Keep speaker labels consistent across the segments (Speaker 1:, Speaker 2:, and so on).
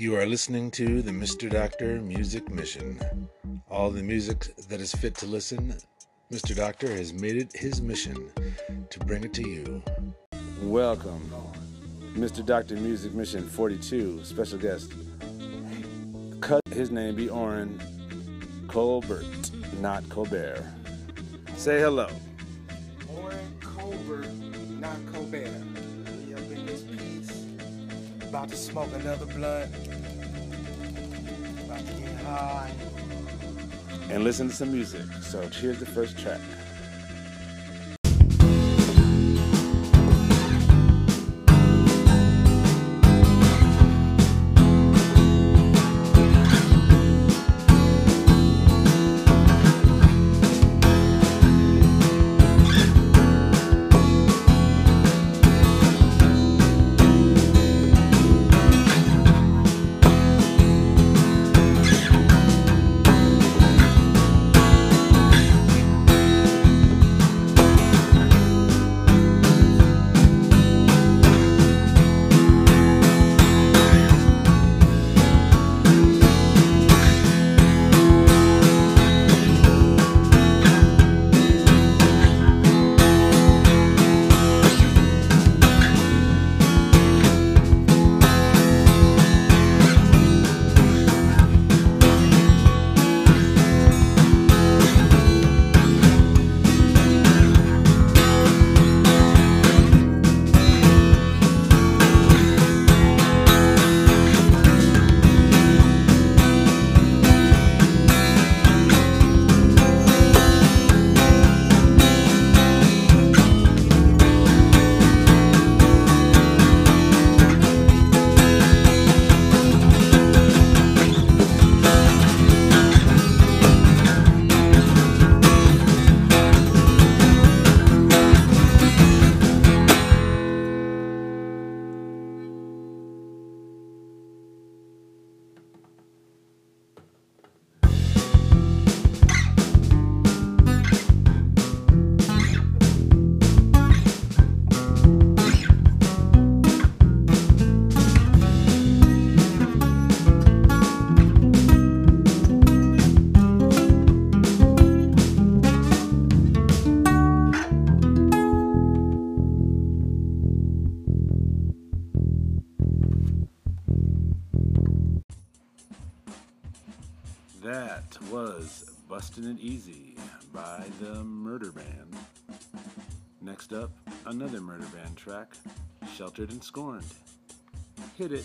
Speaker 1: You are listening to the Mr. Doctor Music Mission. All the music that is fit to listen, Mr. Doctor has made it his mission to bring it to you.
Speaker 2: Welcome, Mr. Doctor Music Mission 42, special guest. Cut his name be Oren Colbert, not Colbert. Say hello.
Speaker 3: About to smoke another blunt. About to get high.
Speaker 2: And listen to some music. So here's the first track. It Easy by the MRDR Band. Next up, another MRDR Band track, Sheltered and Scorned. Hit it.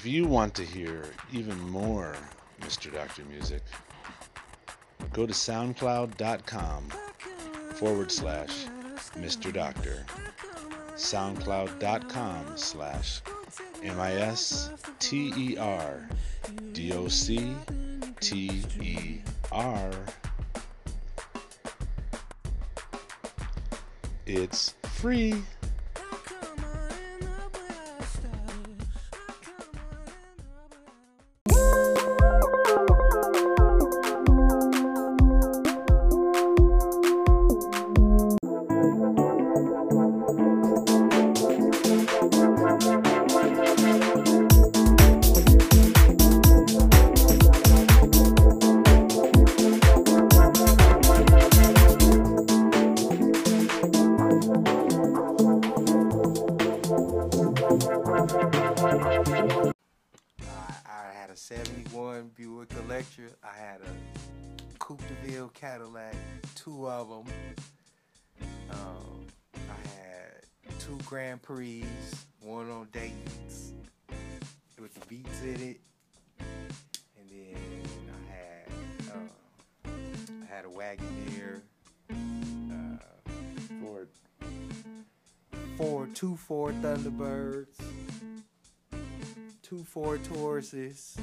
Speaker 1: If you want to hear even more Mr. Doctor music,
Speaker 2: go to soundcloud.com forward slash Mr. Doctor. Soundcloud.com slash M I S T E R D O C T E R. It's free.
Speaker 3: 71 Buick Electra. I had a Coupe de Ville Cadillac, two of them. Um, I had two Grand Prix, one on Dayton's with the beats in it. And then I had uh, I had a Wagoneer, uh, Ford, Ford, two Ford Thunderbirds two Ford Tauruses.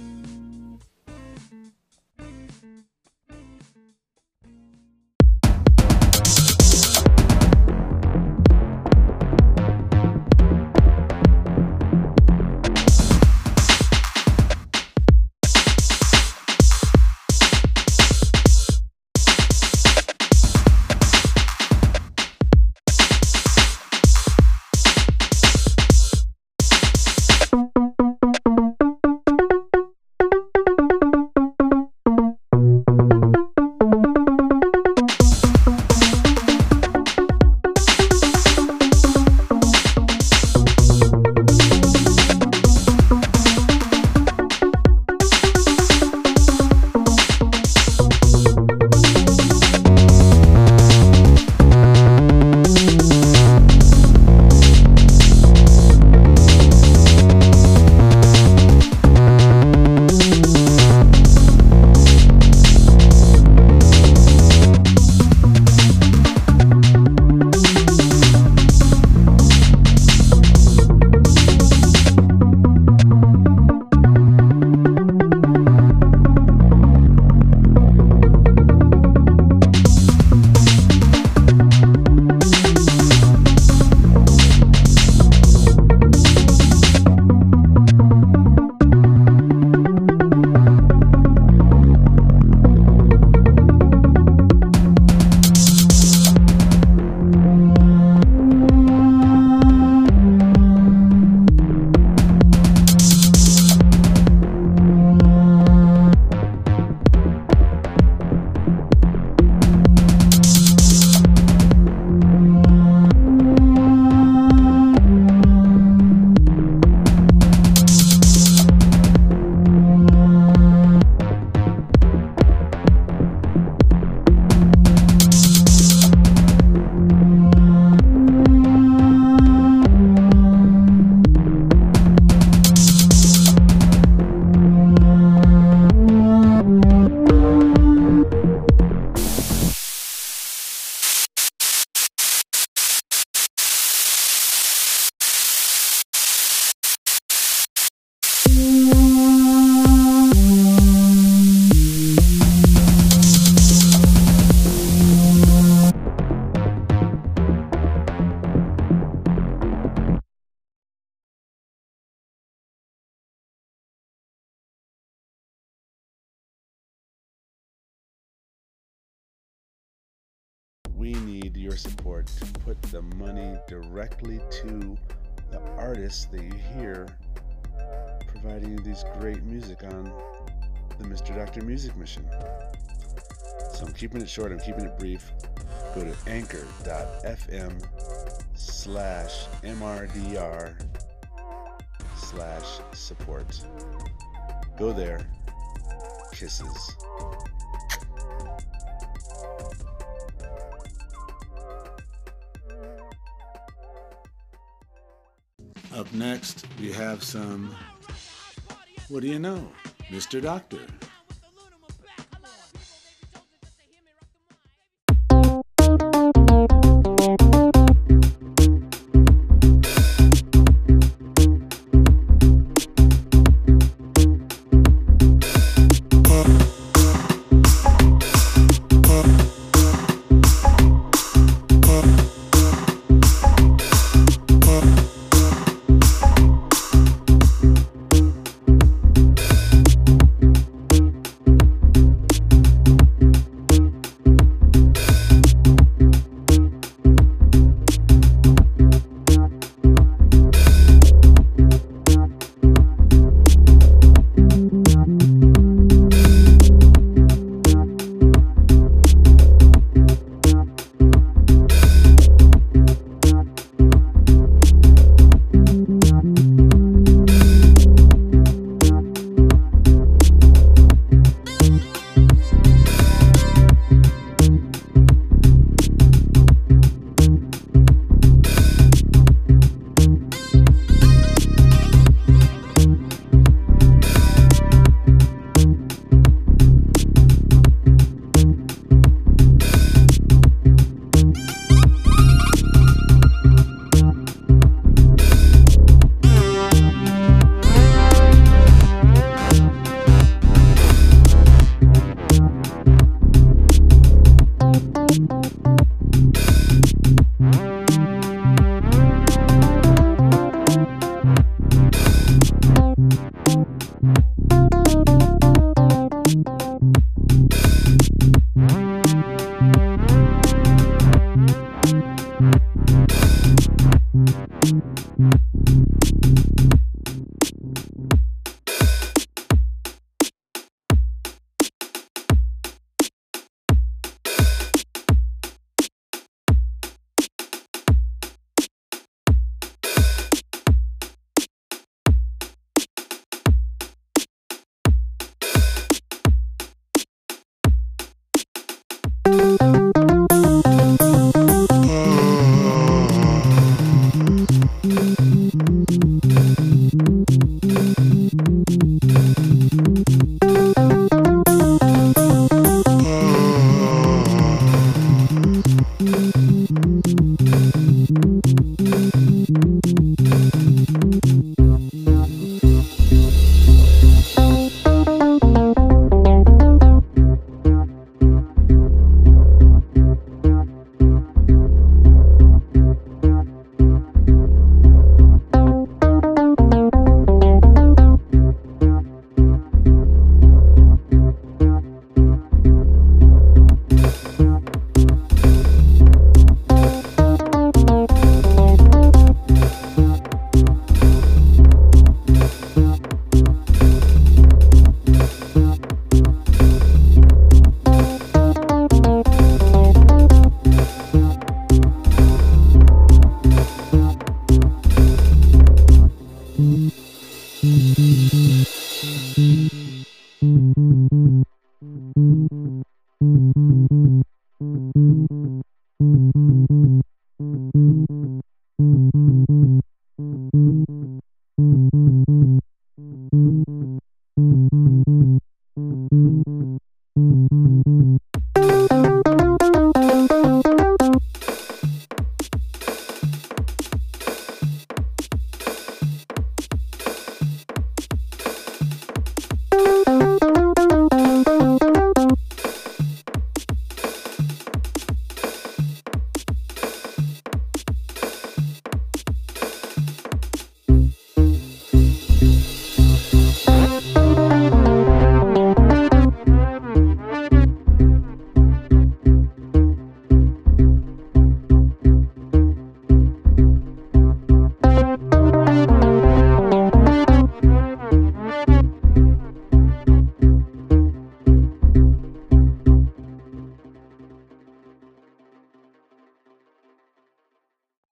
Speaker 2: We need your support to put the money directly to the artists that you hear providing you these great music on the Mr. Doctor Music Mission. So I'm keeping it short, I'm keeping it brief. Go to anchor.fm slash MRDR slash support. Go there. Kisses. Up next, we have some. What do you know? Mr. Doctor.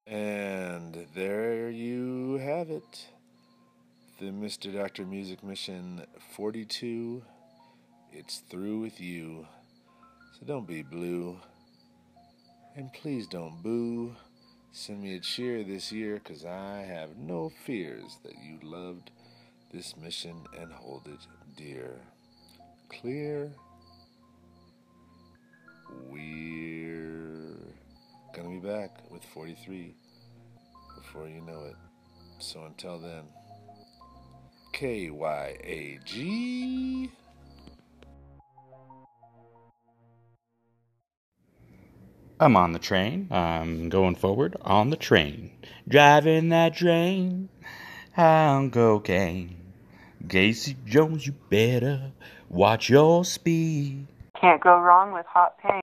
Speaker 2: And there you have it. The Mr. Doctor Music Mission 42. It's through with you. So don't be blue. And please don't boo. Send me a cheer this year because I have no fears that you loved this mission and hold it dear. Clear. We gonna be back with 43 before you know it. So until then, K Y A G.
Speaker 4: I'm on the train. I'm going forward on the train. Driving that train on cocaine. Casey Jones, you better watch your speed.
Speaker 5: Can't go wrong with hot pain.